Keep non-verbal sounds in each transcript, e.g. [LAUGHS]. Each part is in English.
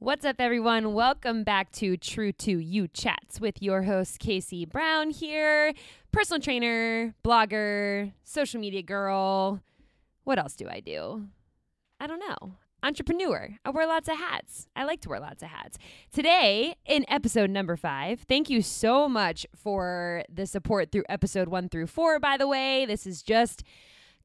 What's up, everyone? Welcome back to True to You Chats with your host, Casey Brown here, personal trainer, blogger, social media girl. What else do I do? I don't know. Entrepreneur. I wear lots of hats. I like to wear lots of hats. Today, in episode number five, thank you so much for the support through episode one through four, by the way. This is just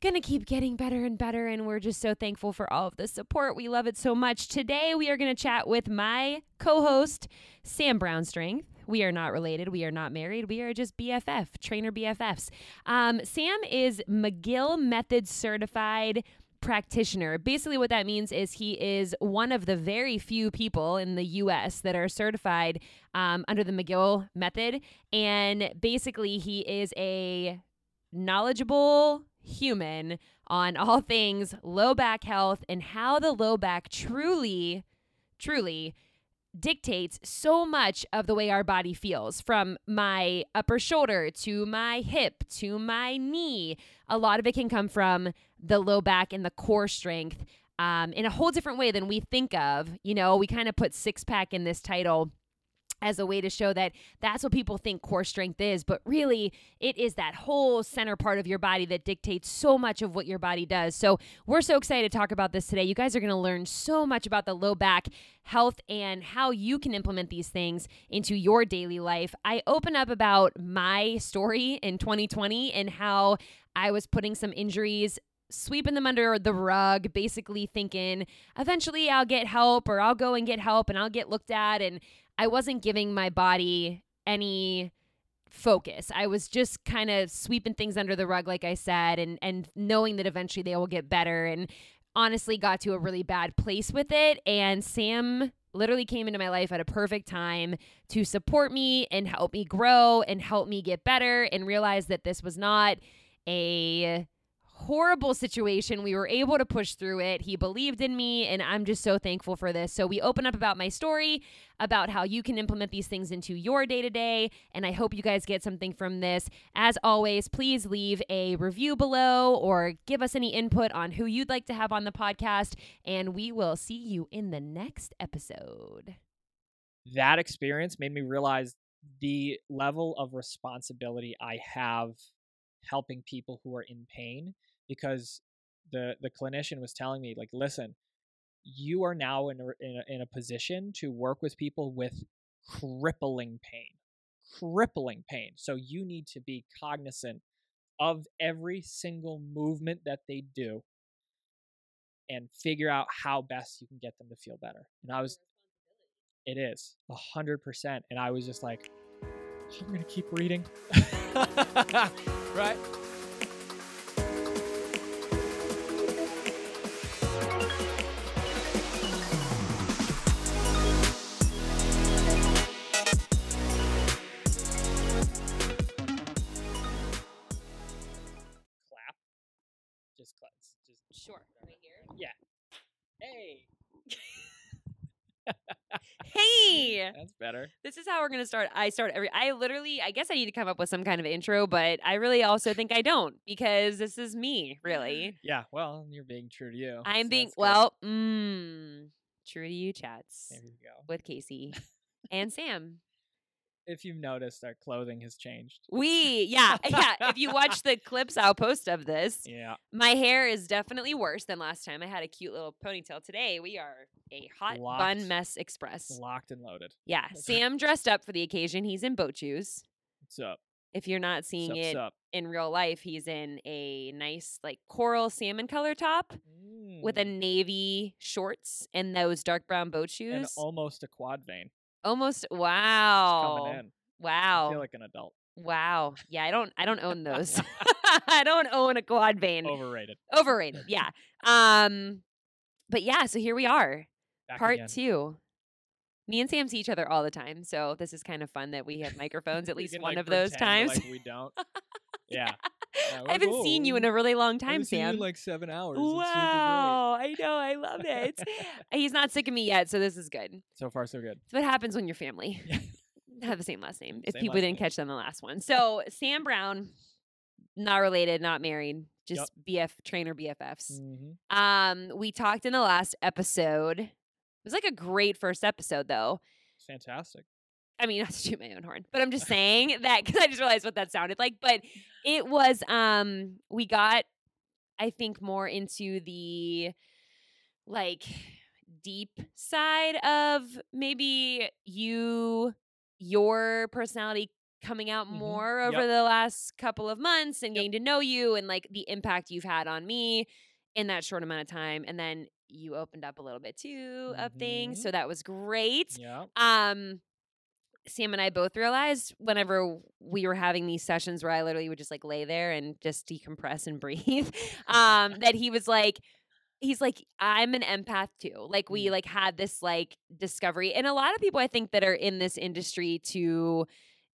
going to keep getting better and better. And we're just so thankful for all of the support. We love it so much. Today, we are going to chat with my co host, Sam Brown Strength. We are not related. We are not married. We are just BFF, trainer BFFs. Um, Sam is McGill Method certified practitioner. Basically, what that means is he is one of the very few people in the US that are certified um, under the McGill method. And basically, he is a knowledgeable human on all [LAUGHS] things low back health and how the low back truly, truly dictates so much of the way our body feels from my upper shoulder to my hip to my knee. A lot of it can come from the low back and the core strength um, in a whole different way than we think of. You know, we kind of put six pack in this title as a way to show that that's what people think core strength is. But really, it is that whole center part of your body that dictates so much of what your body does. So, we're so excited to talk about this today. You guys are going to learn so much about the low back health and how you can implement these things into your daily life. I open up about my story in 2020 and how I was putting some injuries sweeping them under the rug, basically thinking eventually I'll get help or I'll go and get help and I'll get looked at. And I wasn't giving my body any focus. I was just kind of sweeping things under the rug, like I said, and and knowing that eventually they will get better. And honestly, got to a really bad place with it. And Sam literally came into my life at a perfect time to support me and help me grow and help me get better and realize that this was not a horrible situation. We were able to push through it. He believed in me, and I'm just so thankful for this. So, we open up about my story, about how you can implement these things into your day to day, and I hope you guys get something from this. As always, please leave a review below or give us any input on who you'd like to have on the podcast, and we will see you in the next episode. That experience made me realize the level of responsibility I have helping people who are in pain because the the clinician was telling me like listen you are now in a, in a, in a position to work with people with crippling pain crippling pain. So you need to be cognizant of every single movement that they do and figure out how best you can get them to feel better. And i was it is a hundred percent. And i was just like i'm gonna keep reading right clap. Just clap. Just Sure, right here. yeah. Hey, [LAUGHS] Hey! [LAUGHS] that's better. This is how we're gonna start. I start every. I literally. I guess I need to come up with some kind of intro, but I really also think I don't because this is me. Really, Yeah. Well, you're being true to you. I'm so being well. Mm, true to you, chats There you go. with Casey [LAUGHS] and Sam. If you've noticed, our clothing has changed. We, [LAUGHS] yeah, yeah. If you watch the clips I'll post of this, Yeah. my hair is definitely worse than last time. I had a cute little ponytail. Today we are a hot Locked. bun mess express. Locked and loaded. Yeah, [LAUGHS] Sam dressed up for the occasion. He's in boat shoes. What's up? If you're not seeing Sup, it sup? in real life, he's in a nice like coral salmon color top with a Mm, navy shorts and those dark brown boat shoes. and almost a quad vein. Almost wow. in. I Wow. feel like an adult. wow. Yeah, I don't I don't own those. [LAUGHS] [LAUGHS] I don't own a quad vein. Overrated. Overrated. Yeah. Um but yeah, so here we are. Part again. 2. Me and Sam see each other all the time, so this is kind of fun that we have microphones at least can, one like, of those times. Like we [LAUGHS] don't. Yeah. Yeah, I haven't seen you in a really long time, Sam. like seven hours. Wow, I know, I love it. [LAUGHS] He's not sick of me yet, so this is good. So far, so good. It's what happens when you're family. [LAUGHS] Have the same last name. If Same people didn't name. catch them the last one. So Sam Brown, not related, not married, just BF trainer BFFs. Mm-hmm. Um, we talked in the last episode was like a great first episode, though. Fantastic. I mean, [LAUGHS] not to toot my own horn, but I'm just [LAUGHS] saying that because I just realized what that sounded like. But it was, um, we got, I think, more into the like deep side of maybe you, your personality coming out Mhm. more over Yep. the last couple of months and Yep. getting to know you and like the impact you've had on me in that short amount of time. And then you opened up a little bit too of things. Mhm. So that was great. Yeah. Um, Sam and I both realized whenever we were having these sessions where I literally would just like lay there and just decompress and [LAUGHS] breathe, um, that he was like, he's like, I'm an empath too. Like we Mm. like had this like discovery, and a lot of people I think that are in this industry to,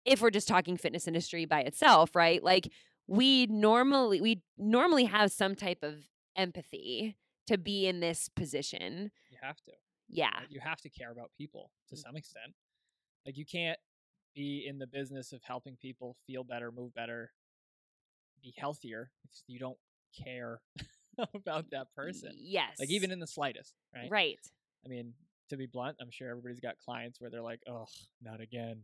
if we're just talking fitness industry by itself, right? Like we normally we normally have some type of empathy to be in this position. You have to. Yeah. right? You have to care about people to some extent. Like you can't be in the business of helping people feel better, move better, be healthier if you don't care [LAUGHS] about that person. Yes. Like even in the slightest, right? right. I mean, to be blunt, I'm sure everybody's got clients where they're like, "Oh, not again."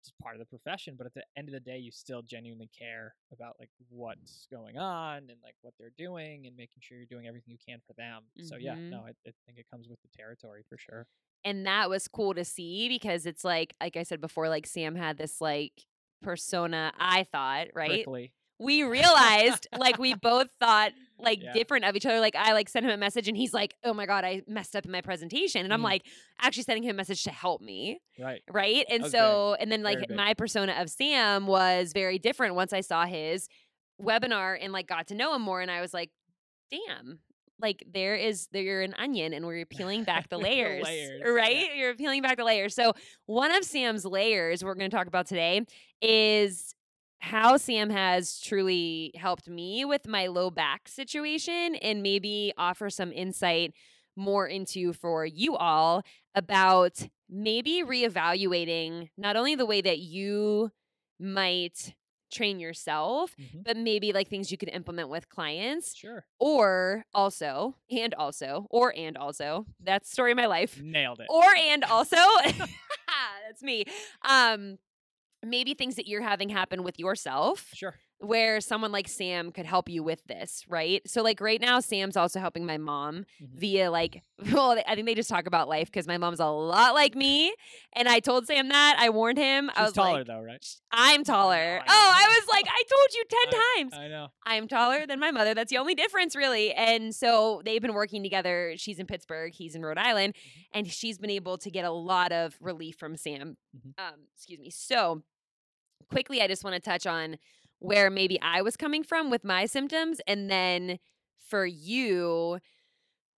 It's part of the profession, but at the end of the day, you still genuinely care about like what's going on and like what they're doing and making sure you're doing everything you can for them. So yeah, Mhm. no, I, I think it comes with the territory for sure. and that was cool to see because it's like like I said before like Sam had this like persona I thought, right? Prickly. We [LAUGHS] realized like we both thought like Yeah. different of each other. Like I like sent him a message and he's like, "Oh my god, I messed up in my presentation." And I'm Mm. like actually sending him a message to help me, Right. right? And was so and then like my persona of Sam was very different once I saw his webinar and like got to know him more and I was like, "Damn, like there is there you're an onion and we're peeling back the [LAUGHS] The layers, layers, yeah. right you're peeling back the layers so one of sam's layers we're going to talk about today is how sam has truly helped me with my low back situation and maybe offer some insight more into for you all about maybe reevaluating not only the way that you might train yourself Mhm. but maybe like things you could implement with clients Sure. or also and also or and also that's story of my life Nailed it. or and also [LAUGHS] that's me um maybe things that you're having happen with yourself Sure. Where someone like Sam could help you with this, right? So like right now Sam's also helping my mom Mhm. via like [LAUGHS] well I think they just talk about life cuz my mom's a lot like me and I told Sam that I warned him I was taller like though, right? I'm I taller. know, I oh, I was like I told you 10 times. I know. I'm taller than my mother. That's the only difference, really. And so they've been working together. She's in Pittsburgh, he's in Rhode Island, Mhm. and she's been able to get a lot of relief from Sam. Mhm. Um, excuse me. So quickly, I just want to touch on where maybe I was coming from with my symptoms, and then for you,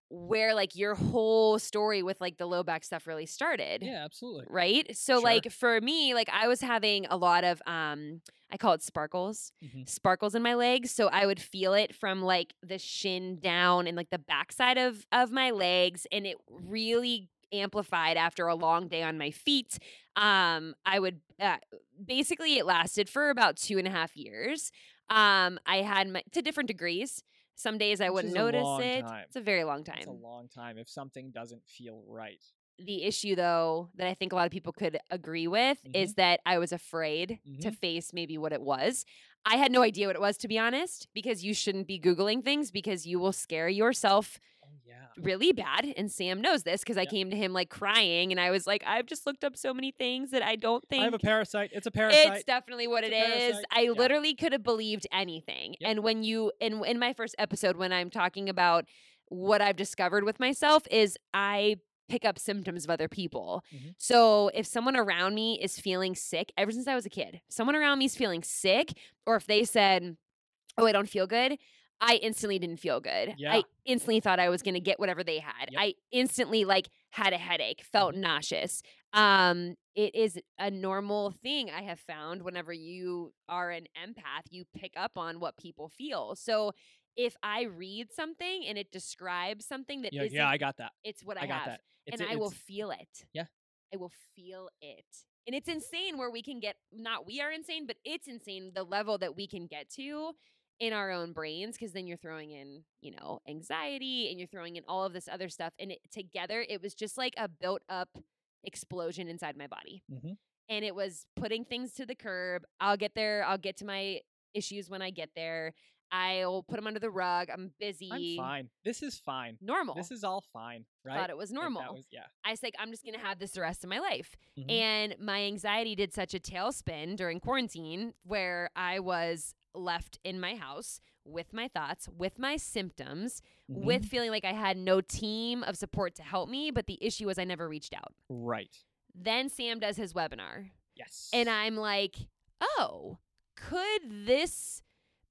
where like your whole story with like the low back stuff really started Yeah, absolutely. right so Sure. like for me like i was having a lot of um i call it sparkles Mhm. sparkles in my legs so i would feel it from like the shin down and like the backside of of my legs and it really amplified after a long day on my feet um i would uh, basically it lasted for about two and a half years um i had my to different degrees some days i Which wouldn't notice it time. it's a very long time It's a long time if something doesn't feel right. the issue though that I think a lot of people could agree with Mhm. is that I was afraid to Mhm. face maybe what it was. I had no idea what it was to be honest because you shouldn't be googling things because you will scare yourself yeah. really bad and Sam knows this because I came to him like crying and I was like I've just looked up so many things that I don't think I have a parasite. It's a parasite. it's definitely what It's it is. I Yeah. literally could have believed anything. Yep. And when you in in my first episode when I'm talking about what I've discovered with myself is I pick up symptoms of other people. Mhm. So if someone around me is feeling sick, ever since I was a kid, someone around me is feeling sick or if they said, "Oh, I don't feel good," I instantly didn't feel good. Yeah. I instantly thought I was going to get whatever they had. Yep. I instantly like had a headache, felt nauseous. Um it is a normal thing I have found whenever you are an empath, you pick up on what people feel. So if I read something and it describes something that Yeah, yeah, I got that. it's what I, I got have that. It's and I will feel it. Yeah. I will feel it. And it's insane where we can get not we are insane, but it's insane the level that we can get to in our own brains because then you're throwing in, you know, anxiety and you're throwing in all of this other stuff. And it, together, it was just like a built up explosion inside my body. Mhm. And it was putting things to the curb. I'll get there. I'll get to my issues when I get there. I'll put them under the rug. I'm busy. I'm fine. This is fine. Normal. This is all fine, right? Thought it was normal. was, yeah. I was like, I'm just going to have this the rest of my life. Mhm. And my anxiety did such a tailspin during quarantine where I was left in my house with my thoughts, with my symptoms, Mhm. with feeling like I had no team of support to help me. But the issue was I never reached out. right. Then Sam does his webinar. Yes. And I'm like, oh, could this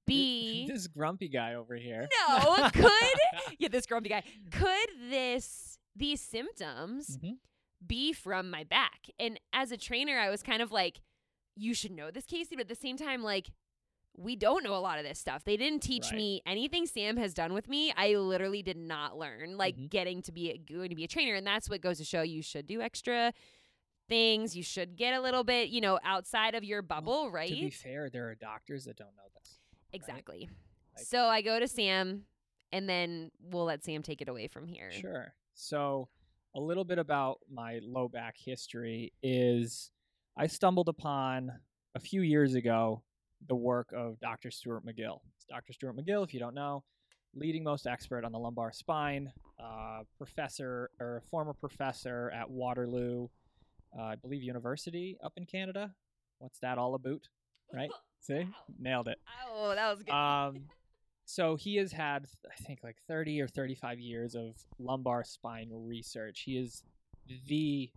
be. this grumpy guy over here. no, could. [LAUGHS] Yeah, this grumpy guy. Could this, these symptoms Mhm. be from my back. And as a trainer, I was kind of like, you should know this, Casey. But at the same time, like, we don't know a lot of this stuff. They didn't teach Right. me anything Sam has done with me. I literally did not learn, like, Mhm. getting to be a, going to be a trainer. And that's what goes to show you should do extra things. You should get a little bit, you know, outside of your bubble, right? To be fair, there are doctors that don't know this. exactly. Like- so I go to Sam, and then we'll let Sam take it away from here. Sure. So, a little bit about my low back history is I stumbled upon a few years ago the work of Dr. Stuart McGill. Dr. Stuart McGill, if you don't know, leading most expert on the lumbar spine, uh, professor or former professor at Waterloo, uh, I believe, University up in Canada. What's that all about? Right? [LAUGHS] See? Nailed it. Oh, that was good. Um, [LAUGHS] so he has had, I think, like 30 or 35 years of lumbar spine research. He is the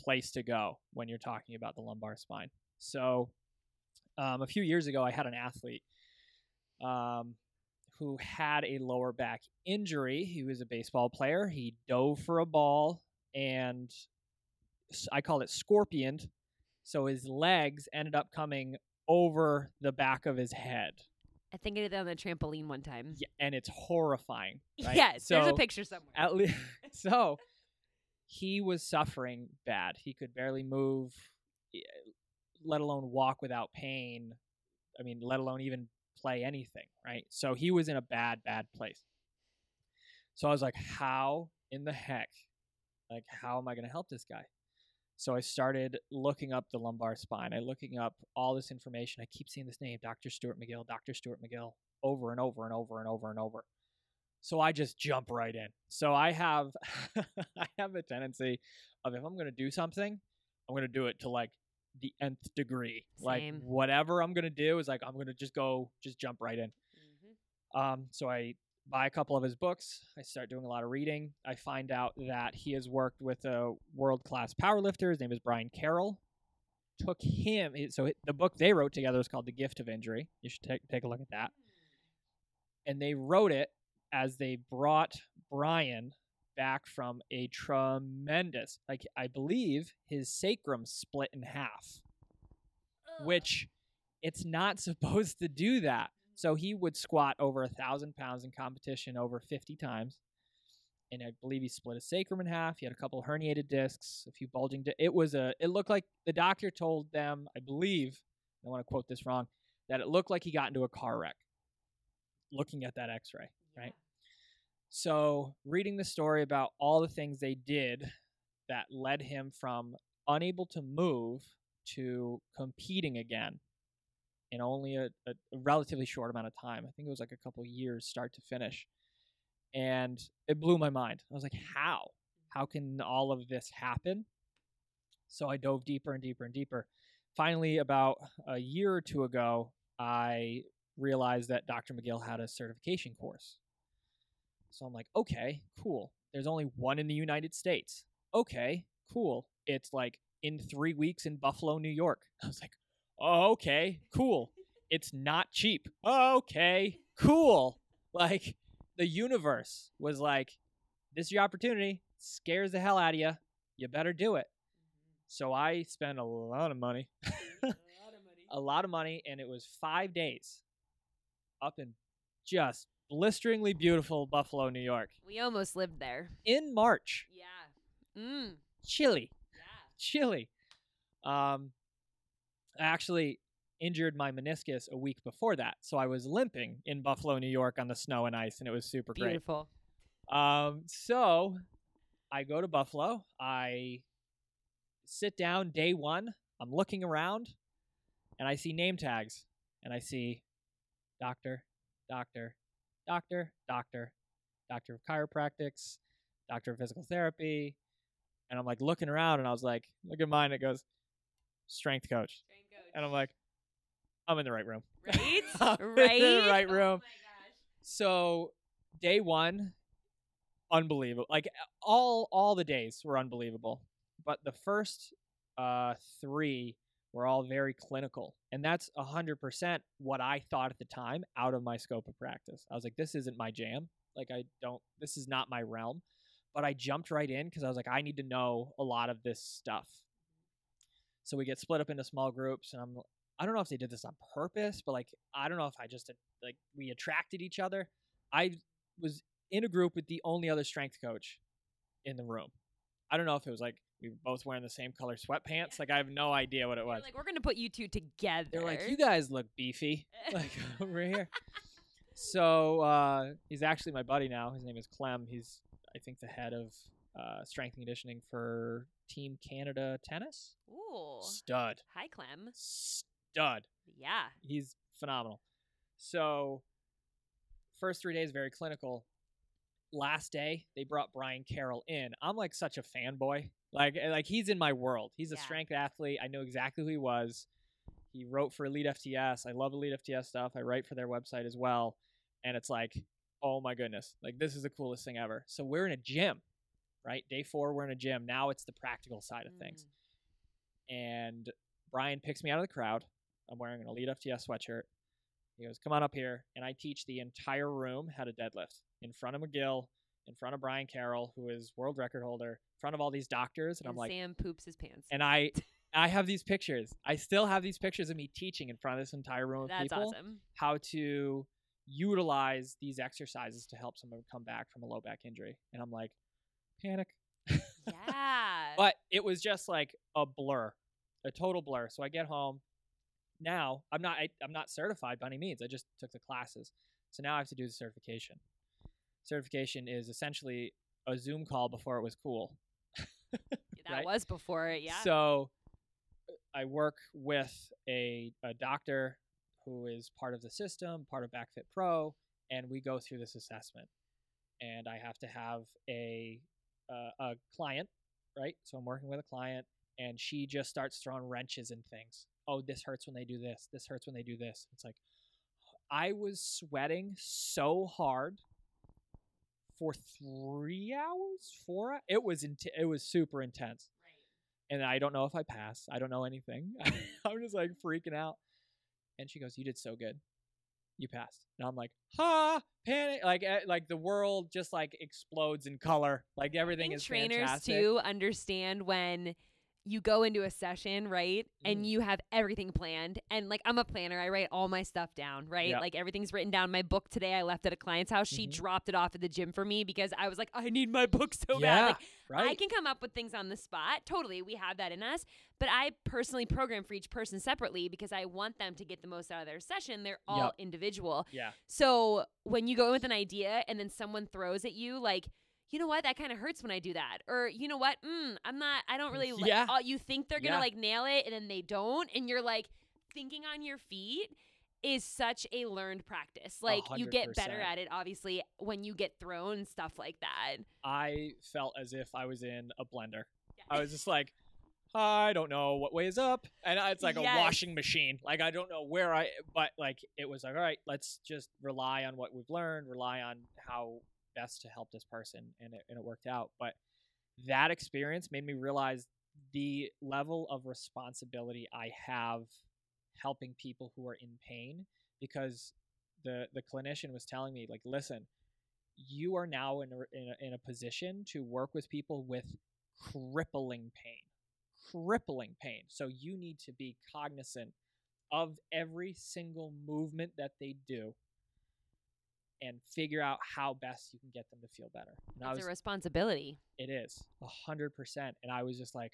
place to go when you're talking about the lumbar spine. So, um, a few years ago, I had an athlete um, who had a lower back injury. He was a baseball player. He dove for a ball and I call it scorpioned. So his legs ended up coming over the back of his head. I think I did that on the trampoline one time. Yeah, and it's horrifying. [LAUGHS] Right? Yes, there's a picture somewhere. At least, [LAUGHS] [LAUGHS] so he was suffering bad. He could barely move, let alone walk without pain. I mean, let alone even play anything. Right. So he was in a bad, bad place. So I was like, how in the heck? Like, how am I going to help this guy? So I started looking up the lumbar spine. I looking up all this information. I keep seeing this name, Dr. Stuart McGill, Dr. Stuart McGill, over and over and over and over and over. So I just jump right in. So I have [LAUGHS] I have a tendency of if I'm going to do something, I'm going to do it to like the nth degree. Like whatever I'm going to do is like I'm going to just go just jump right in. Um, so I buy a couple of his books. I start doing a lot of reading. I find out that he has worked with a world class powerlifter. His name is Brian Carroll. Took him. So the book they wrote together is called The Gift of Injury. You should take take a look at that. And they wrote it as they brought Brian back from a tremendous, like I believe his sacrum split in half which it's not [LAUGHS] supposed to do that. So he would squat over a thousand pounds in competition over 50 times. And I believe he split his sacrum in half. He had a couple herniated discs, a few bulging. Di- it was a. It looked like the doctor told them, I believe, I want to quote this wrong, that it looked like he got into a car wreck. Looking at that X-ray? So reading the story about all the things they did that led him from unable to move to competing again in only a, a, relatively short amount of time. I think it was like a couple years, start to finish. And it blew my mind. I was like, how? How can all of this happen? So I dove deeper and deeper and deeper. Finally, about a year or two ago, I realized that Dr. McGill had a certification course. So I'm like, okay, cool. There's only one in the United States. Okay, cool. It's like in three weeks in Buffalo, New York. [LAUGHS] I was like, oh, okay, cool. It's not cheap. Okay, cool. Like the universe was like, this is your opportunity. Scares the hell out of you. You better do it. So I spent a lot of money, [LAUGHS] a lot of money, and it was five days up in just blisteringly beautiful Buffalo, New York We almost lived there. in March. Yeah. Mm. Chilly Yeah. chilly. Um, I actually, injured my meniscus a week before that. So I was limping in Buffalo, New York on the snow and ice, and it was super great. Beautiful. great. Um, so I go to Buffalo. I sit down day one. I'm looking around and I see name tags and I see doctor, doctor, doctor, doctor, doctor of chiropractics, doctor of physical therapy. And I'm like looking around and I was like, look at mine. It goes, strength coach. And I'm like, I'm in the right room. [LAUGHS] Right? [LAUGHS] I'm in right? the right Oh room. my gosh. So day one, unbelievable. Like all all the days were unbelievable, but the first uh, three were all very clinical, and that's hundred percent what I thought at the time. Out of my scope of practice, I was like, this isn't my jam. Like I don't. This is not my realm. But I jumped right in because I was like, I need to know a lot of this stuff. So we get split up into small groups, and I'm I don't know if they did this on purpose, but like I don't know if I just like we attracted each other. I was in a group with the only other strength coach in the room. I don't know if it was like we were both wearing the same color sweatpants. Like I have no idea what it They're was. like, we're gonna put you two together. They're like, you guys look beefy, [LAUGHS] like [LAUGHS] over here. So uh, he's actually my buddy now. His name is Clem. He's I think the head of uh, strength and conditioning for Team Canada Tennis. Ooh. Stud, Hi, Clem. stud. Yeah. he's phenomenal. So, first three days very clinical. Last day they brought Brian Carroll in. I'm like such a fanboy. Like eh, like he's in my world. He's a Yeah. strength athlete. I know exactly who he was. He wrote for Elite FTS. I love Elite FTS stuff. I write for their website as well. And it's like, oh my goodness, like this is the coolest thing ever. So we're in a gym, right? Day four, we're in a gym. Now it's the practical side of things Mm. and Brian picks me out of the crowd. I'm wearing an Elite FTS sweatshirt. He goes, "Come on up here," and I teach the entire room how to deadlift in front of McGill, in front of Brian Carroll, who is world record holder, in front of all these doctors, and, And I'm like, Sam poops his pants. and I, [LAUGHS] I have these pictures. I still have these pictures of me teaching in front of this entire room of That's people awesome. how to utilize these exercises to help someone come back from a low back injury, and I'm like, panic. [LAUGHS] Yeah. But it was just like a blur, a total blur. So I get home. Now I'm not I, I'm not certified by any means. I just took the classes. So now I have to do the certification. Certification is essentially a Zoom call before it was cool. [LAUGHS] that right? was before it. Yeah. So I work with a, a doctor who is part of the system, part of BackFit Pro, and we go through this assessment. And I have to have a uh, a client, right? So I'm working with a client, and she just starts throwing wrenches and things. Oh, this hurts when they do this. This hurts when they do this. It's like I was sweating so hard for three hours, four. hou- It was int- it was super intense and I don't know if I pass. I don't know anything. [LAUGHS] I'm just like freaking out. And she goes, "You did so good. You passed." And I'm like, "Ha! Panic!" Like eh, like the world just like explodes in color. Like everything think is trainers fantastic. too understand when you go into a session, right? And Mm. you have everything planned. And like I'm a planner, I write all my stuff down, right? Yep. Like everything's written down. My book today I left at a client's house. She Mhm. dropped it off at the gym for me because I was like, I need my [LAUGHS] book so yeah, bad. Like right. I can come up with things on the spot. Totally, we have that in us. But I personally program for each person separately because I want them to get the most out of their session. They're all Yep. individual. yeah, So when you go in with an idea and then someone throws at you, like, you know what, that kind of hurts when I do that, or you know what, mm, I'm not, I don't really. Like, Yeah. oh, you think they're gonna Yeah. like nail it and then they don't, and you're like thinking on your feet is such a learned practice. Like you get better at it, obviously, when you get thrown stuff like that. I felt as if I was in a blender. I was just [LAUGHS] like, I don't know what way is up, and it's like Yes. a washing machine. Like I don't know where I, but like it was like, all right, let's just rely on what we've learned, rely on how best to help this person, and it and it worked out. But that experience made me realize the level of responsibility I have helping people who are in pain because the the clinician was telling me like listen you are now in a, in a, in a position to work with people with crippling pain crippling pain so you need to be cognizant of every single movement that they do and figure out how best you can get them to feel better and It's was a responsibility. it is a hundred percent. And I was just like,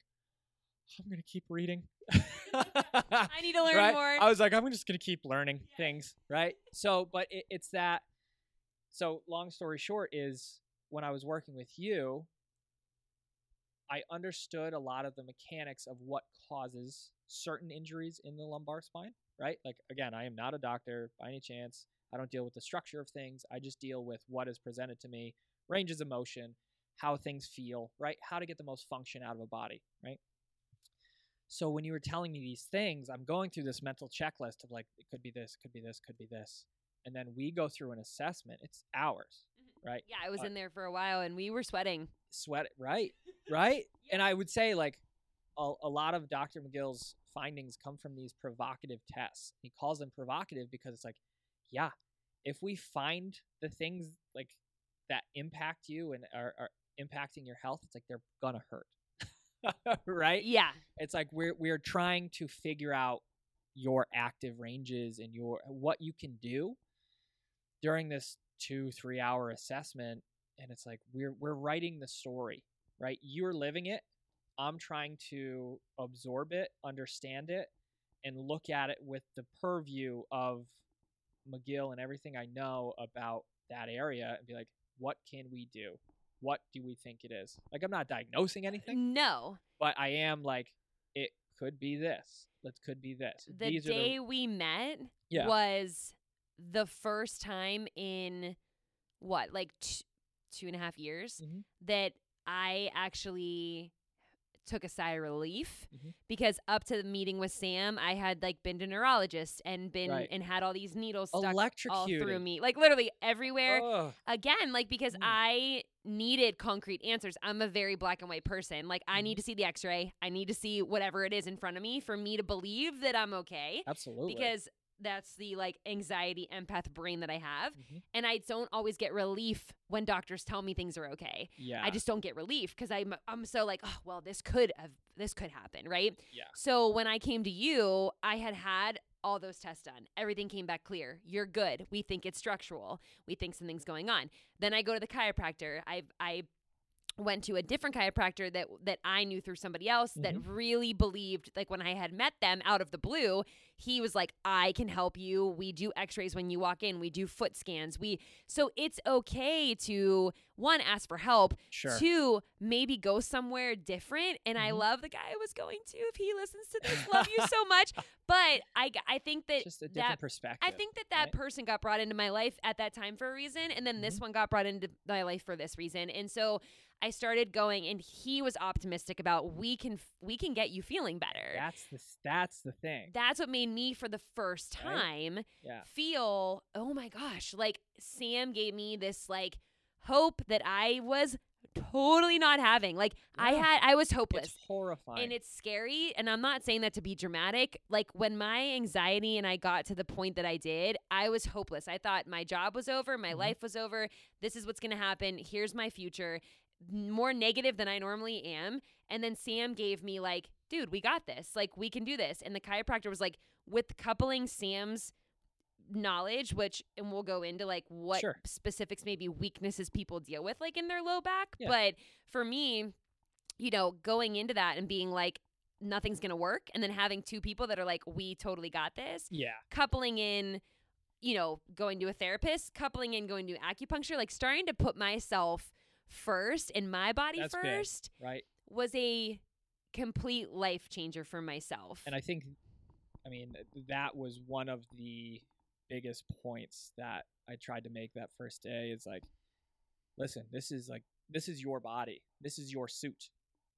I'm gonna keep reading. [LAUGHS] I need to learn right? more. I was like, I'm just gonna keep learning Yeah. things, right? So, but it, it's that. So, long story short, is when I was working with you, I understood a lot of the mechanics of what causes certain injuries in the lumbar spine, right? Like, again, I am not a doctor by any chance. I don't deal with the structure of things. I just deal with what is presented to me, ranges of motion, how things feel, right? How to get the most function out of a body, right? So when you were telling me these things, I'm going through this mental checklist of like, it could be this, could be this, could be this. And then we go through an assessment. It's hours, right? yeah, I was Uh, in there for a while and we were sweating. Sweat, right? [LAUGHS] Right? And I would say like a, a lot of Dr. McGill's findings come from these provocative tests. He calls them provocative because it's like, yeah, if we find the things like that impact you and are, are impacting your health, it's like they're gonna hurt. [LAUGHS] right? Yeah. it's like we're we're trying to figure out your active ranges and your what you can do during this two three hour assessment and it's like we're we're writing the story right you're living it i'm trying to absorb it understand it and look at it with the purview of mcgill and everything i know about that area and be like what can we do what do we think it is like i'm not diagnosing anything No. but I am like, it could be this. It could be this. The These day are we met Yeah. was the first time in what, like t- two and a half years Mhm. that I actually took a sigh of relief Mhm. because up to the meeting with Sam, I had like been to neurologist and been Right. and had all these needles stuck all through me, like literally everywhere. Ugh. Again, like because Mm. I needed concrete answers. I'm a very black and white person. Like I Mhm. need to see the X-ray. I need to see whatever it is in front of me for me to believe that I'm okay Absolutely. because that's the like anxiety empath brain that I have. Mhm. And I don't always get relief when doctors tell me things are okay. yeah, I just don't get relief because I'm I'm so like, oh well, this could have this could happen, right? Yeah. So when I came to you, I had had all those tests done. Everything came back clear. You're good. We think it's structural. We think something's going on. Then I go to the chiropractor. I I went to a different chiropractor that that I knew through somebody else that Mm-hmm. really believed like when I had met them out of the blue, he was like, "I can help you. We do x-rays when you walk in. We do foot scans. We so it's okay to one ask for help, sure. Two, maybe go somewhere different. And I Mhm. love the guy I was going to. If he listens to this, love you so much. [LAUGHS] But I, I think that just a different that perspective. I think that that right? person got brought into my life at that time for a reason, and then Mm-hmm. this one got brought into my life for this reason. And so I started going, and he was optimistic about we can we can get you feeling better. that's the that's the thing. That's what made me for the first Right? time yeah, feel, oh my gosh, like Sam gave me this like hope that I was totally not having. Like I had I was hopeless. it's horrifying. And it's scary, and I'm not saying that to be dramatic. Like when my anxiety and I got to the point that I did, I was hopeless. I thought my job was over, my Mhm. life was over. This is what's going to happen. Here's my future. More negative than I normally am. And then Sam gave me like, dude, we got this. Like we can do this. And the chiropractor was like, with coupling Sam's knowledge, which and we'll go into like what Sure. specifics maybe weaknesses people deal with like in their low back. Yeah. But for me, you know, going into that and being like, nothing's gonna work, and then having two people that are like, we totally got this, yeah, coupling in, you know, going to a therapist, coupling in going to acupuncture, like starting to put myself first and my body That's big. first right. was a complete life changer for myself. And I think, I mean, that was one of the biggest points that I tried to make that first day. Is like, listen, this is like this is your body, this is your suit,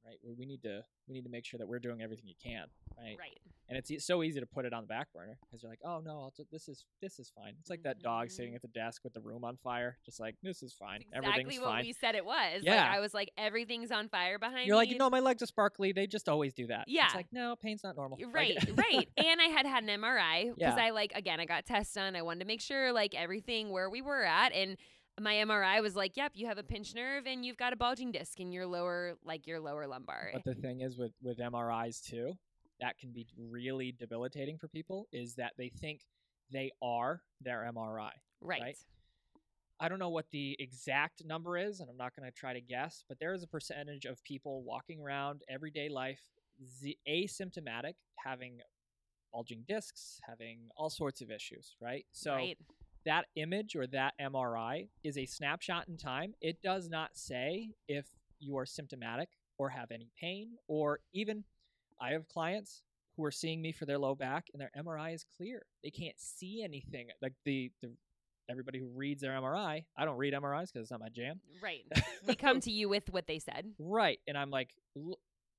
right? We need to we need to make sure that we're doing everything you can, right? right. And it's so easy to put it on the back burner because you're like, oh no, I'll t- this is this is fine. It's like that dog sitting Mhm. at the desk with the room on fire, just like this is fine, Exactly everything's what fine. we said it was. Yeah. Like I was like, everything's on fire behind You're like, me. you know, my legs are sparkly. They just always do that. Yeah. It's like, no, pain's not normal. Like- Right, [LAUGHS] right. And I had had an MRI because Yeah. I like again I got tests done. I wanted to make sure like everything where we were at, and my MRI was like, "Yep, you have a pinched nerve and you've got a bulging disc in your lower like your lower lumbar." But the thing is with with MRIs too, that can be really debilitating for people. Is that they think they are their MRI. right. right? I don't know what the exact number is, and I'm not going to try to guess, but there is a percentage of people walking around everyday life z- asymptomatic, having bulging discs, having all sorts of issues, right? So right. that image or that MRI is a snapshot in time. It does not say if you are symptomatic or have any pain, or even I have clients who are seeing me for their low back and their MRI is clear. They can't see anything. Like the, the everybody who reads their MRI, I don't read MRIs because it's not my jam. Right. [LAUGHS] we come to you with what they said. Right. And I'm like,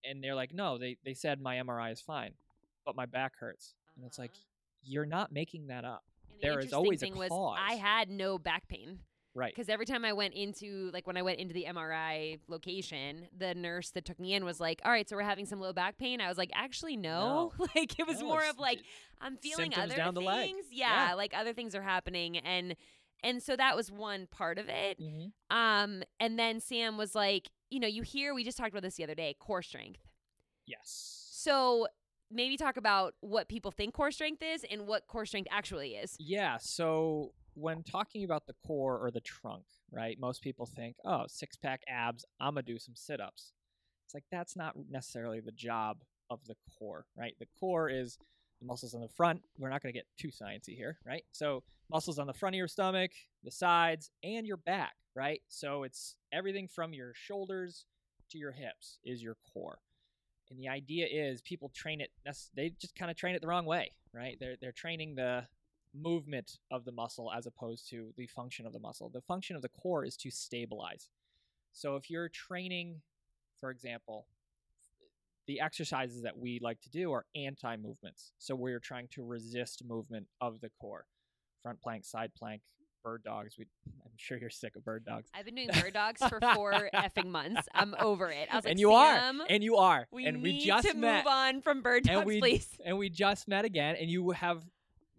and they're like, no, they, they said my MRI is fine, but my back hurts. And it's like, Uh-huh. you're not making that up. The there is always a thing was I had no back pain. Right. Because every time I went into, like when I went into the MRI location, the nurse that took me in was like, all right, so we're having some low back pain. I was like, actually, no. [LAUGHS] like it was No, more of like, I'm feeling other down the leg. things. Yeah, Yeah. like other things are happening. And, and so that was one part of it. Mhm. Um, and then Sam was like, you know, you hear, we just talked about this the other day, core strength. Yes. So maybe talk about what people think core strength is and what core strength actually is. Yeah. So when talking about the core or the trunk, right, most people think, oh, six pack abs, I'm going to do some sit ups. It's like that's not necessarily the job of the core, right? The core is the muscles on the front. We're not going to get too sciencey here, right? So muscles on the front of your stomach, the sides, and your back, right? So it's everything from your shoulders to your hips is your core. And the idea is people train it. They just kind of train it the wrong way, right? They're they're training the movement of the muscle as opposed to the function of the muscle. The function of the core is to stabilize. So if you're training, for example, the exercises that we like to do are anti movements. So we're trying to resist movement of the core. Front plank, side plank, bird dogs. We, I'm sure you're sick of bird dogs. I've been doing bird dogs for four [LAUGHS] effing months. I'm over it. I was like, and you are. And you are. we and need we just to met. move on from bird And dogs, we please. and we just met again and you have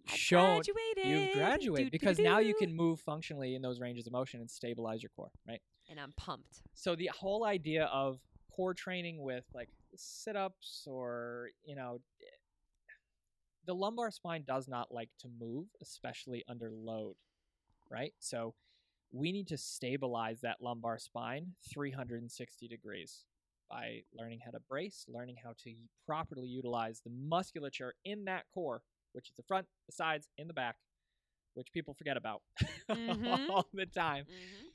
shown graduated. You've graduated Do, do, because now you can move functionally in those ranges of motion and stabilize your core, right? And I'm pumped. So the whole idea of core training with like sit-ups or, you know, eh, the lumbar spine does not like to move, especially under load, right? So we need to stabilize that lumbar spine 360 degrees by learning how to brace, learning how to properly utilize the musculature in that core, which is the front, the sides, and the back, which people forget about [LAUGHS] Mhm. all the time Mm-hmm.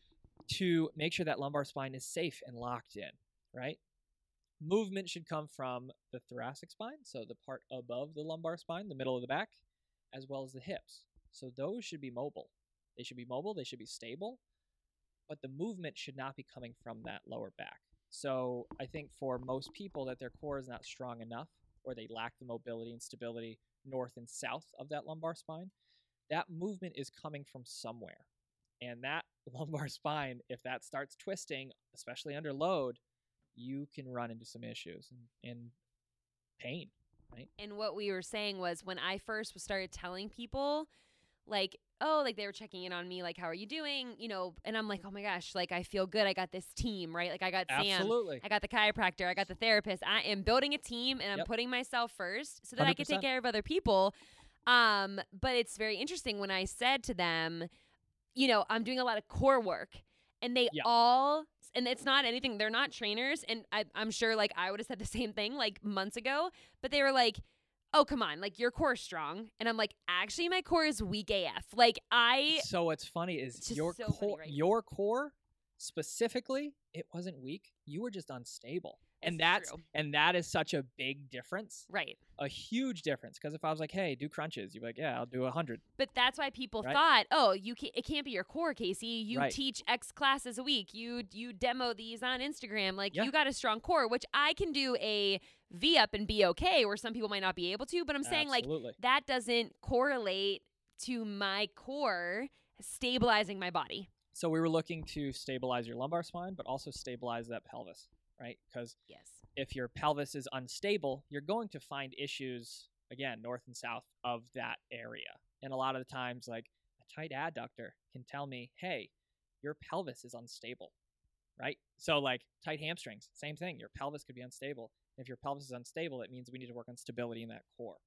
to make sure that lumbar spine is safe and locked in, right? Movement should come from the thoracic spine, so the part above the lumbar spine, the middle of the back, as well as the hips. So those should be mobile. They should be mobile, they should be stable, but the movement should not be coming from that lower back. So I think for most people that their core is not strong enough or they lack the mobility and stability north and south of that lumbar spine, that movement is coming from somewhere. And that [LAUGHS] lumbar spine, if that starts twisting, especially under load, you can run into some issues and, and pain. Right? And what we were saying was when I first started telling people, like, oh, like they were checking in on me, like, how are you doing? You know, and I'm like, oh my gosh, like I feel good. I got this team, right? Like I got Sam, Absolutely. I got the chiropractor, I got the therapist. I am building a team and I'm Yep. putting myself first so that I can take care of other people. Um, but it's very interesting when I said to them, you know, I'm doing a lot of core work. And they Yeah. all, and it's not anything, they're not trainers. And I, I'm sure like I would have said the same thing like months ago, but they were like, oh, come on, like your core's strong. And I'm like, actually, my core is weak AF. Like I, so what's funny is It's just your so funny, core, right? your core specifically, it wasn't weak. You were just unstable, and This is that's true. and that is such a big difference, right. a huge difference. Because if I was like, "Hey, do crunches," you'd be like, "Yeah, I'll do a hundred. But that's why people Right. thought, oh, you can't. it can't be your core, Casey. You Right. teach X classes a week. You you demo these on Instagram. Like Yeah. you got a strong core, which I can do a V up and be okay, where some people might not be able to. But I'm saying like that doesn't correlate to my core stabilizing my body. So we were looking to stabilize your lumbar spine, but also stabilize that pelvis, right? Because Yes. if your pelvis is unstable, you're going to find issues again north and south of that area. And a lot of the times, like a tight adductor can tell me, "Hey, your pelvis is unstable," right? So like tight hamstrings, same thing. Your pelvis could be unstable. If your pelvis is unstable, it means we need to work on stability in that core.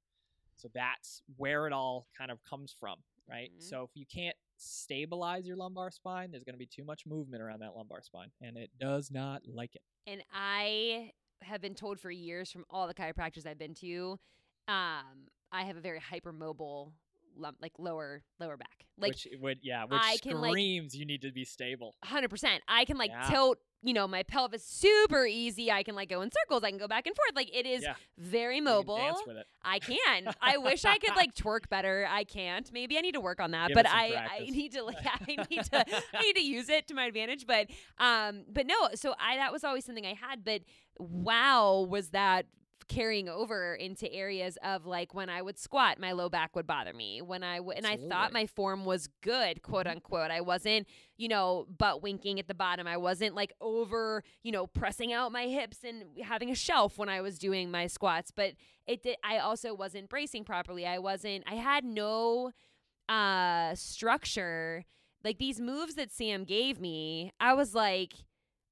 So that's where it all kind of comes from, right? Mhm. So if you can't stabilize your lumbar spine, there's going to be too much movement around that lumbar spine, and it does not like it. And I have been told for years from all the chiropractors I've been to, um, I have a very hypermobile lump, like lower lower back. Like which would yeah, which I can, like- screams you need to be stable. hundred percent. I can like Yeah. tilt, you know, my pelvis super easy. I can like go in circles. I can go back and forth. Like it is Yeah. very can mobile. it. I can. I wish I could like twerk better. I can't. Maybe I need to work on that. Give but I, [LAUGHS] I need to like I need to I need to use it to my advantage. But um but no, so I that was always something I had. But wow, was that carrying over into areas of like when I would squat, my low back would bother me. When I w- and I thought Mm-hmm. my form was good, quote unquote. I wasn't, you know, butt winking at the bottom. I wasn't like over, you know, pressing out my hips and having a shelf when I was doing my squats. But it did. I also wasn't bracing properly. I wasn't. I had no uh structure. Like these moves that Sam gave me, I was like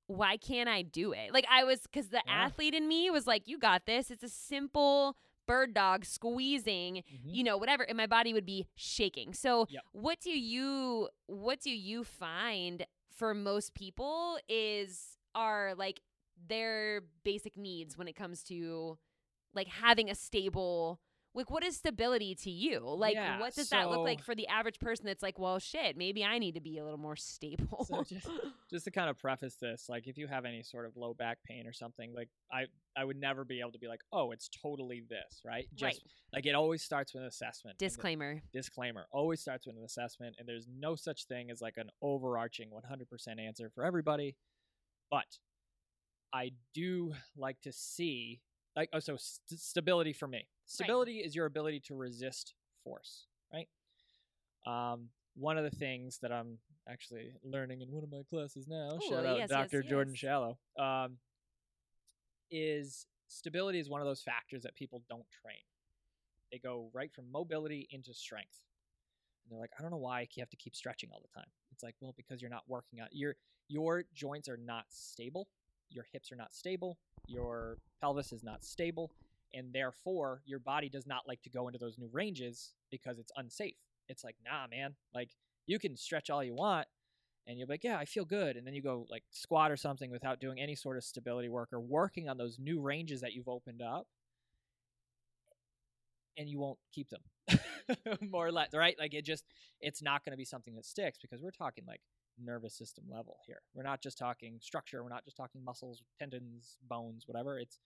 why can't I do it? Like I was cuz the Yeah. athlete in me was like you got this. It's a simple bird dog squeezing, Mhm. you know, whatever and my body would be shaking. So Yep. what do you what do you find for most people is are like their basic needs when it comes to like having a stable like what is stability to you like Yeah, what does that look like for the average person that's like well shit maybe i need to be a little more stable So [LAUGHS] just- just to kind of preface this, like if you have any sort of low back pain or something, like I I would never be able to be like, oh, it's totally this, right? Just right like it always starts with an assessment. and the- disclaimer disclaimer always starts with an assessment, and there's no such thing as like an overarching 100% answer for everybody. But I do like to see like oh, so st- stability for me. Stability is your ability to resist force, right? Um, one of the things that I'm actually learning in one of my classes now, Ooh, shout out yes, Dr. yes, Jordan yes. Shallow, um, is stability is one of those factors that people don't train. They go right from mobility into strength. And they're like, I don't know why you have to keep stretching all the time. It's like, well, because you're not working out. Your your joints are not stable. Your hips are not stable. Your pelvis is not stable, and therefore your body does not like to go into those new ranges because it's unsafe. It's like, nah, man. Like you can stretch all you want, and you'll be like, yeah, I feel good. And then you go like squat or something without doing any sort of stability work or working on those new ranges that you've opened up, and you won't keep them, [LAUGHS] more or less, right? Like it just, it's not going to be something that sticks because we're talking like nervous system level here. We're not just talking structure. We're not just talking muscles, tendons, bones, whatever. It's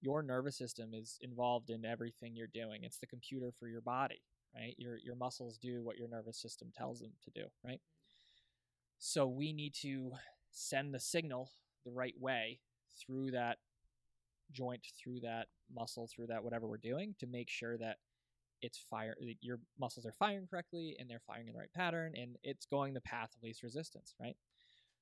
your nervous system is involved in everything you're doing. It's the computer for your body, right? Your your muscles do what your nervous system tells them to do, right? So we need to send the signal the right way through that joint, through that muscle, through that whatever we're doing to make sure that it's fire your muscles are firing correctly and they're firing in the right pattern and it's going the path of least resistance, right?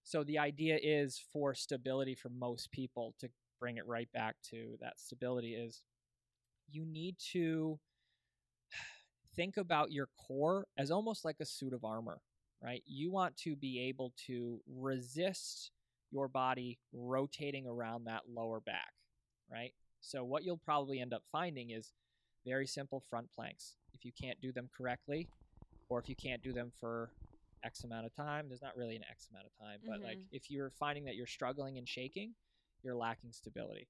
So the idea is for stability for most people to bring it right back to that stability is you need to think about your core as almost like a suit of armor, right? You want to be able to resist your body rotating around that lower back, right? So what you'll probably end up finding is very simple front planks. If you can't do them correctly, or if you can't do them for X amount of time, there's not really an X amount of time, but like Mhm. if you're finding that you're struggling and shaking, you're lacking stability.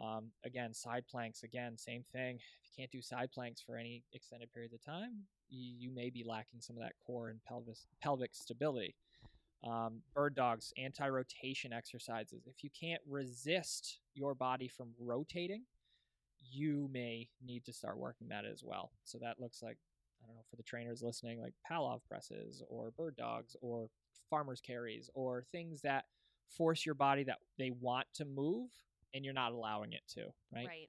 Um, again, side planks, again, same thing. If you can't do side planks for any extended periods of time, you, you may be lacking some of that core and pelvis pelvic stability. Um, bird dogs, anti rotation exercises. If you can't resist your body from rotating, you may need to start working that as well. So that looks like, I don't know, for the trainers listening, like Pallof presses or bird dogs or farmer's carries or things that force your body that they want to move and you're not allowing it to, right?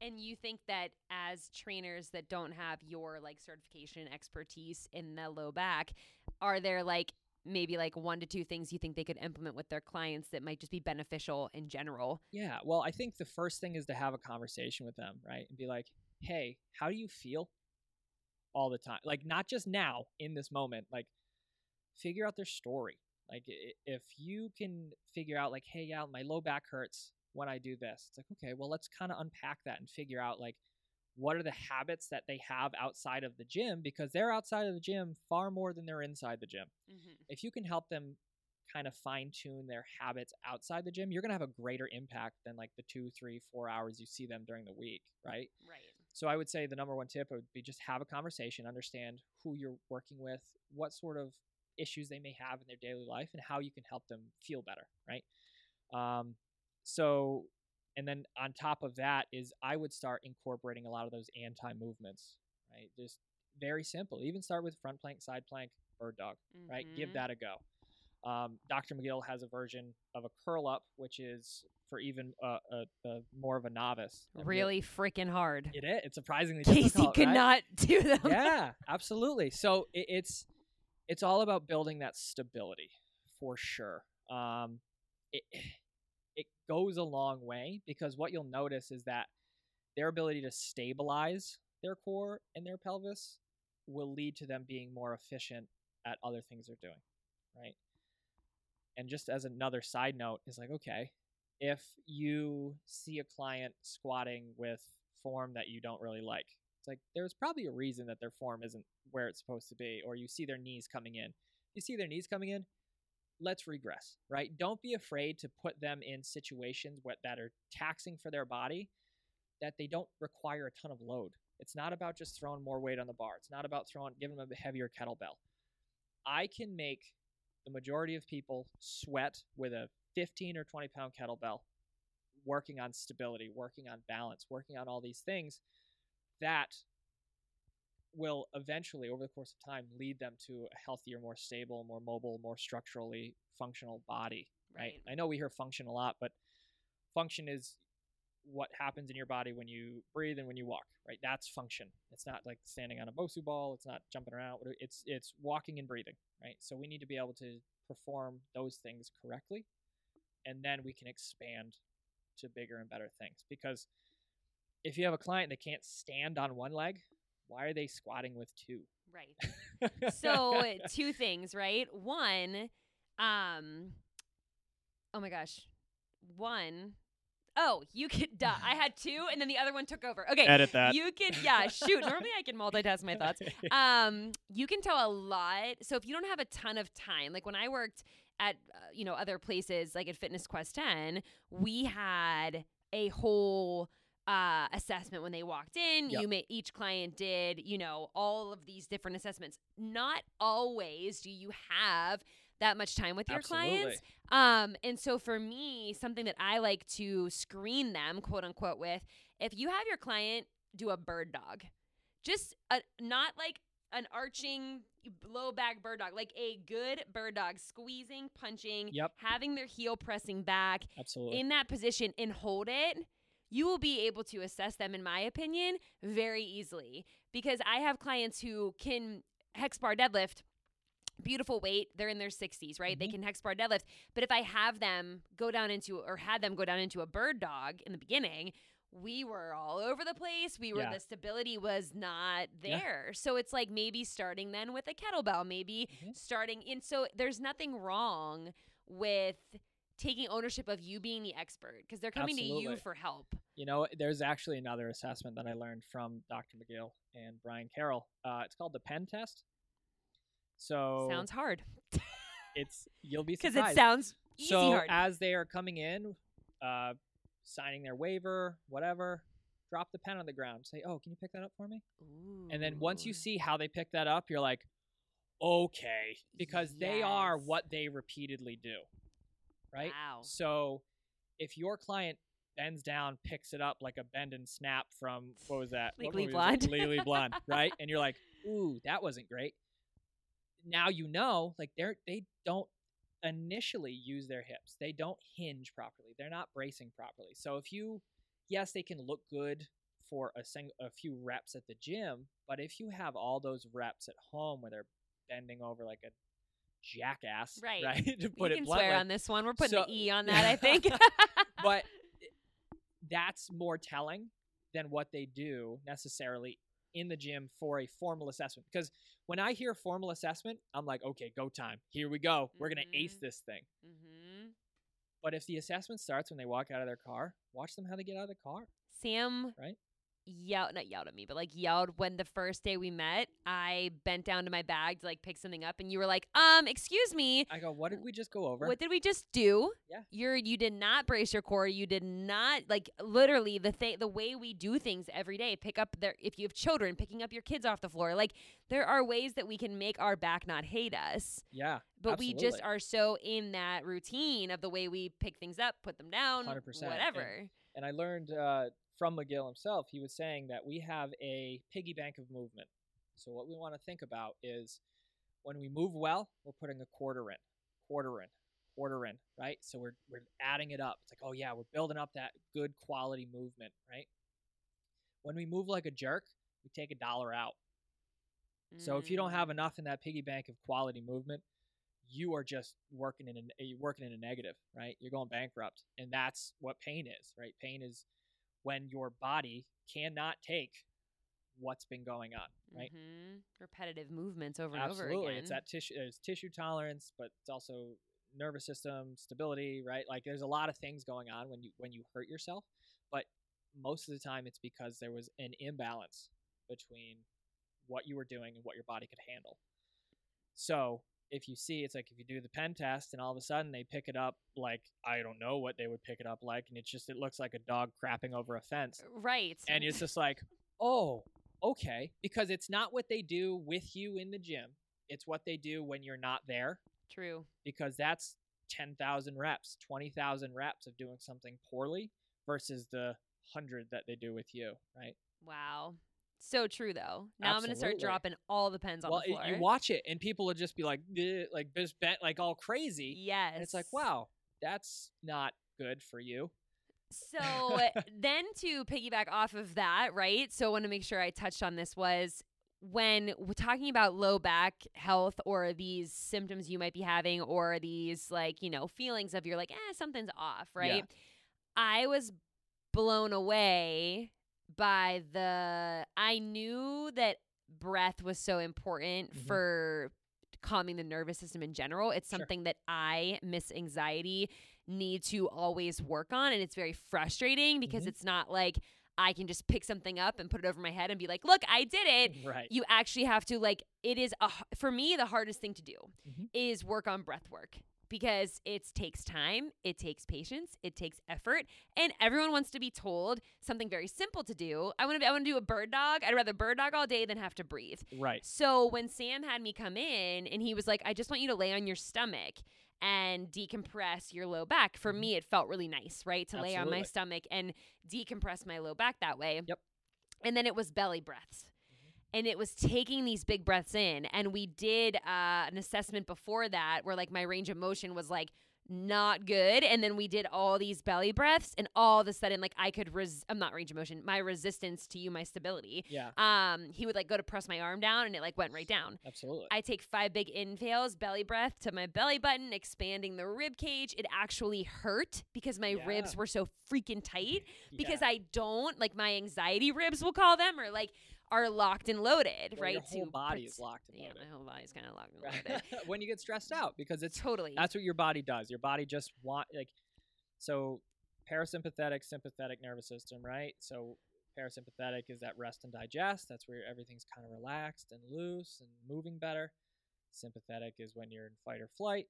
And you think that as trainers that don't have your like certification expertise in the low back, are there like maybe like one to two things you think they could implement with their clients that might just be beneficial in general? Yeah. Well, I think the first thing is to have a conversation with them, right? And be like, hey, how do you feel all the time? Like, not just now in this moment, like, figure out their story. Like, if you can figure out, like, hey, yeah, my low back hurts when I do this, it's like, okay, well, let's kind of unpack that and figure out, like, what are the habits that they have outside of the gym because they're outside of the gym far more than they're inside the gym. Mm-hmm. If you can help them kind of fine tune their habits outside the gym, you're going to have a greater impact than like the two, three, four hours you see them during the week, right? Right. So I would say the number one tip would be just have a conversation, understand who you're working with, what sort of issues they may have in their daily life, and how you can help them feel better, right? Um, so, and then on top of that is I would start incorporating a lot of those anti movements, right? Just very simple. Even start with front plank, side plank, bird dog, right? Give Mhm. that a go. Um, Dr. McGill has a version of a curl up, which is for even a, a, a more of a novice. Really freaking hard. it is. It's surprisingly Casey difficult, could right? not [LAUGHS] do them. yeah, absolutely. So it, it's it's all about building that stability for sure. Um, it [SIGHS] it goes a long way because what you'll notice is that their ability to stabilize their core and their pelvis will lead to them being more efficient at other things they're doing, right? And just as another side note is like, okay, if you see a client squatting with form that you don't really like, it's like there's probably a reason that their form isn't where it's supposed to be, or you see their knees coming in. You see their knees coming in, let's regress, right? Don't be afraid to put them in situations what, that are taxing for their body that they don't require a ton of load. It's not about just throwing more weight on the bar. It's not about throwing giving them a heavier kettlebell. I can make the majority of people sweat with a 15 or 20 pound kettlebell, working on stability, working on balance, working on all these things that will eventually, over the course of time, lead them to a healthier, more stable, more mobile, more structurally functional body. Right? Right. I know we hear function a lot, but function is what happens in your body when you breathe and when you walk. Right? That's function. It's not like standing on a Bosu ball. It's not jumping around. It's it's walking and breathing. Right? So we need to be able to perform those things correctly, and then we can expand to bigger and better things. Because if you have a client that can't stand on one leg, why are they squatting with two? Right. [LAUGHS] So two things, right? One, um, oh my gosh, one, oh, you could. Duh, I had two, and then the other one took over. Okay, edit that. you can. Yeah, shoot. [LAUGHS] Normally I can multitask my thoughts. [LAUGHS] Um, you can tell a lot. So if you don't have a ton of time, like when I worked at uh, you know other places, like at Fitness Quest Ten, we had a whole uh, assessment when they walked in. Yep. You may each client did, you know, all of these different assessments. Not always do you have that much time with your clients. Um, and so for me, something that I like to screen them, quote unquote, with, if you have your client do a bird dog, just a, not like an arching low back bird dog, like a good bird dog, squeezing, punching, Yep. having their heel pressing back Absolutely. in that position and hold it, you will be able to assess them, in my opinion, very easily. Because I have clients who can hex bar deadlift, beautiful weight, they're in their 60s, right? They Mhm. can hex bar deadlift. But if I have them go down into, or had them go down into a bird dog in the beginning, we were all over the place. We were, Yeah. the stability was not Yeah. there. So it's like maybe starting then with a kettlebell, maybe Mhm. starting in. So there's nothing wrong with taking ownership of you being the expert because they're coming to you for help. You know, there's actually another assessment that I learned from Dr. McGill and Brian Carroll. Uh, it's called the Pen Test. So Sounds hard it's [LAUGHS] you'll be because it sounds easy so hard. as they are coming in, uh, signing their waiver, whatever, drop the pen on the ground. Say, "Oh, can you pick that up for me?" And then once you see how they pick that up, you're like, "Okay," because they are what they repeatedly do, right? Wow. So if your client bends down, picks it up like a bend and snap from what was that? Legally was Blonde. Legally Blonde, [LAUGHS] right? And you're like, "Ooh, that wasn't great." Now you know, like they're they don't initially use their hips. They don't hinge properly. They're not bracing properly. So if you yes, they can look good for a sing- a few reps at the gym, but if you have all those reps at home where they're bending over like a jackass, [LAUGHS] Right. right? to you put can it bluntly, swear on this one. We're putting So- the E on [LAUGHS] that, I think. [LAUGHS] but that's more telling than what they do necessarily in the gym for a formal assessment. Because when I hear formal assessment, I'm like, okay, go time. Here we go. We're going to ace Mhm. this thing. Mm-hmm. But if the assessment starts when they walk out of their car, watch them how they get out of the car. Sam Right. Yelled not yelled at me, but like yelled when the first day we met, I bent down to my bag to like pick something up and you were like, um, excuse me. I go, what did we just go over? What did we just do? Yeah. You're you did not brace your core. You did not like literally the thing the way we do things every day. Pick up their if you have children, picking up your kids off the floor. Like there are ways that we can make our back not hate us. yeah. But we just are so in that routine of the way we pick things up, put them down, 100%. And- whatever. And I learned uh, from McGill himself, he was saying that we have a piggy bank of movement. So what we want to think about is when we move well, we're putting a quarter in, quarter in, quarter in, right? So we're we're adding it up. It's like, oh yeah, we're building up that good quality movement, right? When we move like a jerk, we take a dollar out. So if you don't have Mm. enough in that piggy bank of quality movement, you are just working in a you're working in a negative, right? You're going bankrupt, and that's what pain is, right? Pain is when your body cannot take what's been going on, right? Mhm. repetitive movements over and over again. it's that tissue. There's tissue tolerance, but it's also nervous system stability, right? Like there's a lot of things going on when you when you hurt yourself, but most of the time it's because there was an imbalance between what you were doing and what your body could handle. So if you see, it's like if you do the pen test and all of a sudden they pick it up like I don't know what they would pick it up like, and it's just it looks like a dog crapping over a fence, uh, right. and it's just like, oh, okay, because it's not what they do with you in the gym. It's what they do when you're not there, true. because that's ten thousand reps, twenty thousand reps of doing something poorly versus the hundred that they do with you, right? Wow. So true though. Now I'm gonna start dropping all the pens on well, the it- floor. you watch it and people will just be like, like this bent, like all crazy, yes. and it's like, wow, that's not good for you. So [LAUGHS] then to piggyback off of that, right? So I want to make sure I touched on this was when we're talking about low back health or these symptoms you might be having or these like, you know, feelings of you're like, eh, something's off, right? I was blown away by the I knew that breath was so important Mhm. for calming the nervous system in general. It's Sure. something that I miss anxiety need to always work on and it's very frustrating because Mhm. it's not like I can just pick something up and put it over my head and be like, "Look, I did it." [LAUGHS] Right. You actually have to like it is a for me the hardest thing to do Mhm. is work on breath work because it takes time, it takes patience, it takes effort, and everyone wants to be told something very simple to do. I want to I want to do a bird dog. I'd rather bird dog all day than have to breathe. Right. So when Sam had me come in and he was like, I just want you to lay on your stomach and decompress your low back. For Mhm. me, it felt really nice, right? To lay on my stomach and decompress my low back that way. Yep. And then it was belly breaths. And it was taking these big breaths in. And we did uh, an assessment before that where like my range of motion was like not good. And then we did all these belly breaths, and all of a sudden, like I could res I'm not range of motion, my resistance to you, my stability. Yeah. Um, he would like go to press my arm down and it like went right down. Absolutely. I take five big inhales, belly breath to my belly button, expanding the rib cage. It actually hurt because my Yeah. ribs were so freaking tight because Yeah. I don't like my anxiety ribs, we'll call them, or like are locked and loaded, Well, right? Your whole to body is locked and Yeah, my whole body's kind of locked and loaded. [LAUGHS] when you get stressed mm. out because it's totally. that's what your body does. Your body just want like so parasympathetic sympathetic nervous system right? So parasympathetic is that rest and digest. That's where everything's kind of relaxed and loose and moving better. Sympathetic is when you're in fight or flight.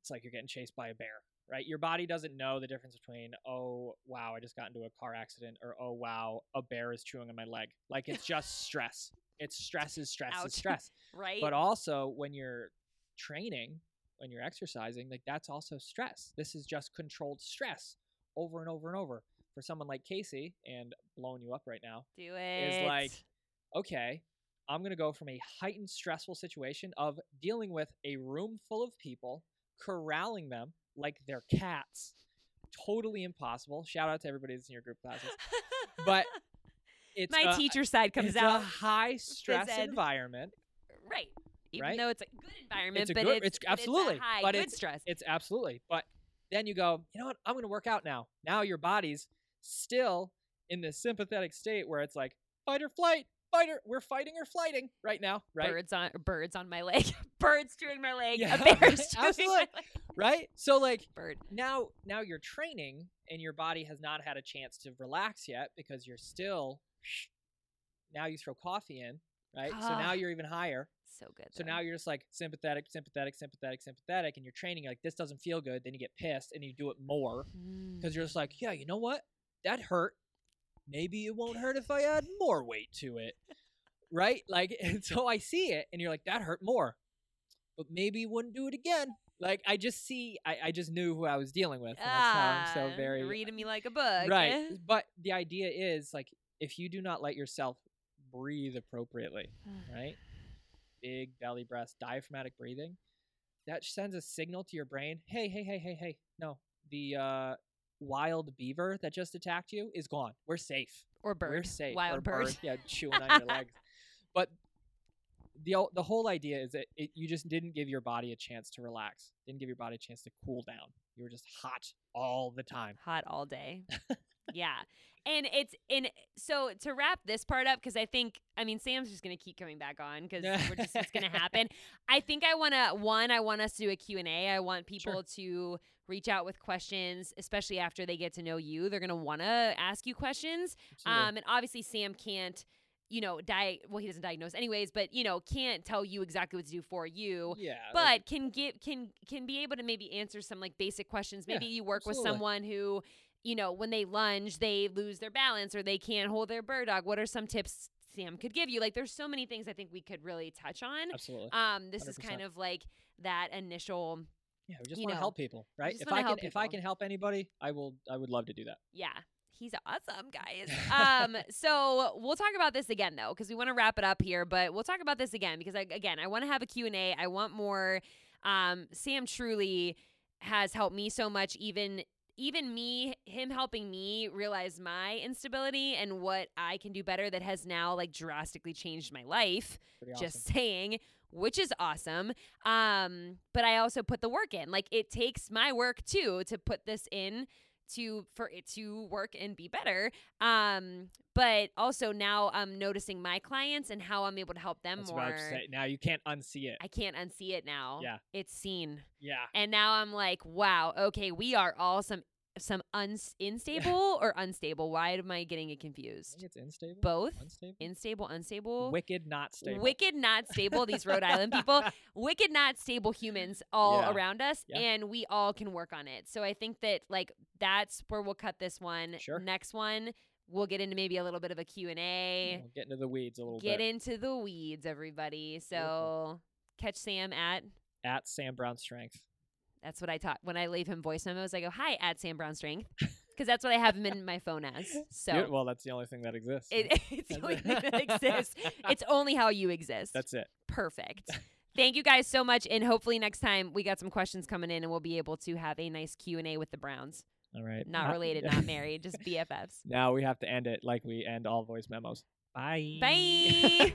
It's like you're getting chased by a bear right? Your body doesn't know the difference between oh wow i just got into a car accident or oh wow a bear is chewing on my leg. Like it's [LAUGHS] just stress. It's stress is stress Ouch. is stress. [LAUGHS] Right? but also when you're training when you're exercising like that's also stress. This is just controlled stress over and over and over. For someone like casey and blowing you up right now Do it is like, okay i'm going to go from a heightened stressful situation of dealing with a room full of people corralling them like they're cats totally impossible shout out to everybody that's in your group classes but [LAUGHS] it's my a, teacher side comes it's out. a high stress environment right. Even right? though it's a good environment, It's a but good- it's, it's absolutely, it's a high but good it's- stress. It's absolutely. But then you go, you know what? I'm going to work out now. Now your body's still in this sympathetic state where it's like fight or flight, fight or we're fighting or flighting right now, right? Birds on birds on my leg. [LAUGHS] birds chewing my leg. Yeah, a bear's [LAUGHS] chewing absolutely. my leg. Right? So like Bird. now now you're training and your body has not had a chance to relax yet because you're still now you throw coffee in, right? So now you're even higher. So good. So though. now you're just like sympathetic, sympathetic, sympathetic, sympathetic, and you're training like this doesn't feel good. Then you get pissed and you do it more Mm. because you're just like, yeah, you know what? That hurt. Maybe it won't hurt if I add [LAUGHS] more weight to it, right? Like, [LAUGHS] and so I see it, and you're like, that hurt more, but maybe you wouldn't do it again. Like, I just see, I, I just knew who I was dealing with. And that's how I'm Ah, so very reading me like a book. right. But the idea is like, if you do not let yourself breathe appropriately, right? Big belly breaths, diaphragmatic breathing. That sends a signal to your brain. Hey, hey, hey, hey, hey. No, the uh, wild beaver that just attacked you is gone. We're safe. Or bird. We're safe. Wild or bird. Yeah, chewing on your [LAUGHS] legs. The the whole idea is that it, you just didn't give your body a chance to relax. Didn't give your body a chance to cool down. You were just hot all the time. Hot all day. [LAUGHS] yeah. And it's and so to wrap this part up because I think I mean Sam's just going to keep coming back on because [LAUGHS] we're just it's going to happen. I think I want to one I want us to do a Q&A. I want people Sure. to reach out with questions especially after they get to know you. They're going to want to ask you questions. Um, and obviously Sam can't, you know, di- well, he doesn't diagnose anyways, but you know, can't tell you exactly what to do for you. yeah. like- But can give can can be able to maybe answer some like basic questions. Yeah, Maybe you work with someone who, you know, when they lunge, they lose their balance or they can't hold their bird dog. What are some tips Sam could give you? Like, there's so many things I think we could really touch on. absolutely. Um, this is 100%. kind of like that initial, Yeah, we just want to help people, right? If I can, if I can help anybody, I will. I would love to do that. yeah. He's awesome, guys. Um, [LAUGHS] so we'll talk about this again though, because we want to wrap it up here. But we'll talk about this again because I, again, I want to have a Q and A. I want more. Um, Sam truly has helped me so much. Even even me, him helping me realize my instability and what I can do better. That has now like drastically changed my life. Awesome. Just saying, which is awesome. Um, but I also put the work in. Like it takes my work too to put this in to for it to work and be better. Um, but also now I'm noticing my clients and how I'm able to help them That's more. what I was saying. Now you can't unsee it. I can't unsee it now. Yeah. It's seen. yeah. And now I'm like, wow, okay, we are all some some uns- unstable or [LAUGHS] unstable. Why am I getting it I confused? think it's unstable. Both? Unstable. Unstable, unstable. Wicked, not stable. Wicked, not stable. These Rhode Island people, [LAUGHS] wicked, not stable humans all Yeah. around us, Yeah. and we all can work on it. So I think that like that's where we'll cut this one. Sure. Next one, we'll get into maybe a little bit of a Q and A. We'll get into the weeds a little bit. Get bit. into the weeds, everybody. So Beautiful. catch Sam at. At Sam Brown Strength. That's what I taught when I leave him voice memos. I go, "Hi, at Sam Brown Strength," because that's what I have him in my phone as. So Well, that's the only thing that exists. it, [LAUGHS] it's the only thing that exists. [LAUGHS] It's only how you exist. That's it. perfect. Thank you guys so much, and hopefully next time we got some questions coming in, and we'll be able to have a nice Q and A with the Browns. All right. Not related, [LAUGHS] not married, just BFFs. Now we have to end it like we end all voice memos. Bye. Bye.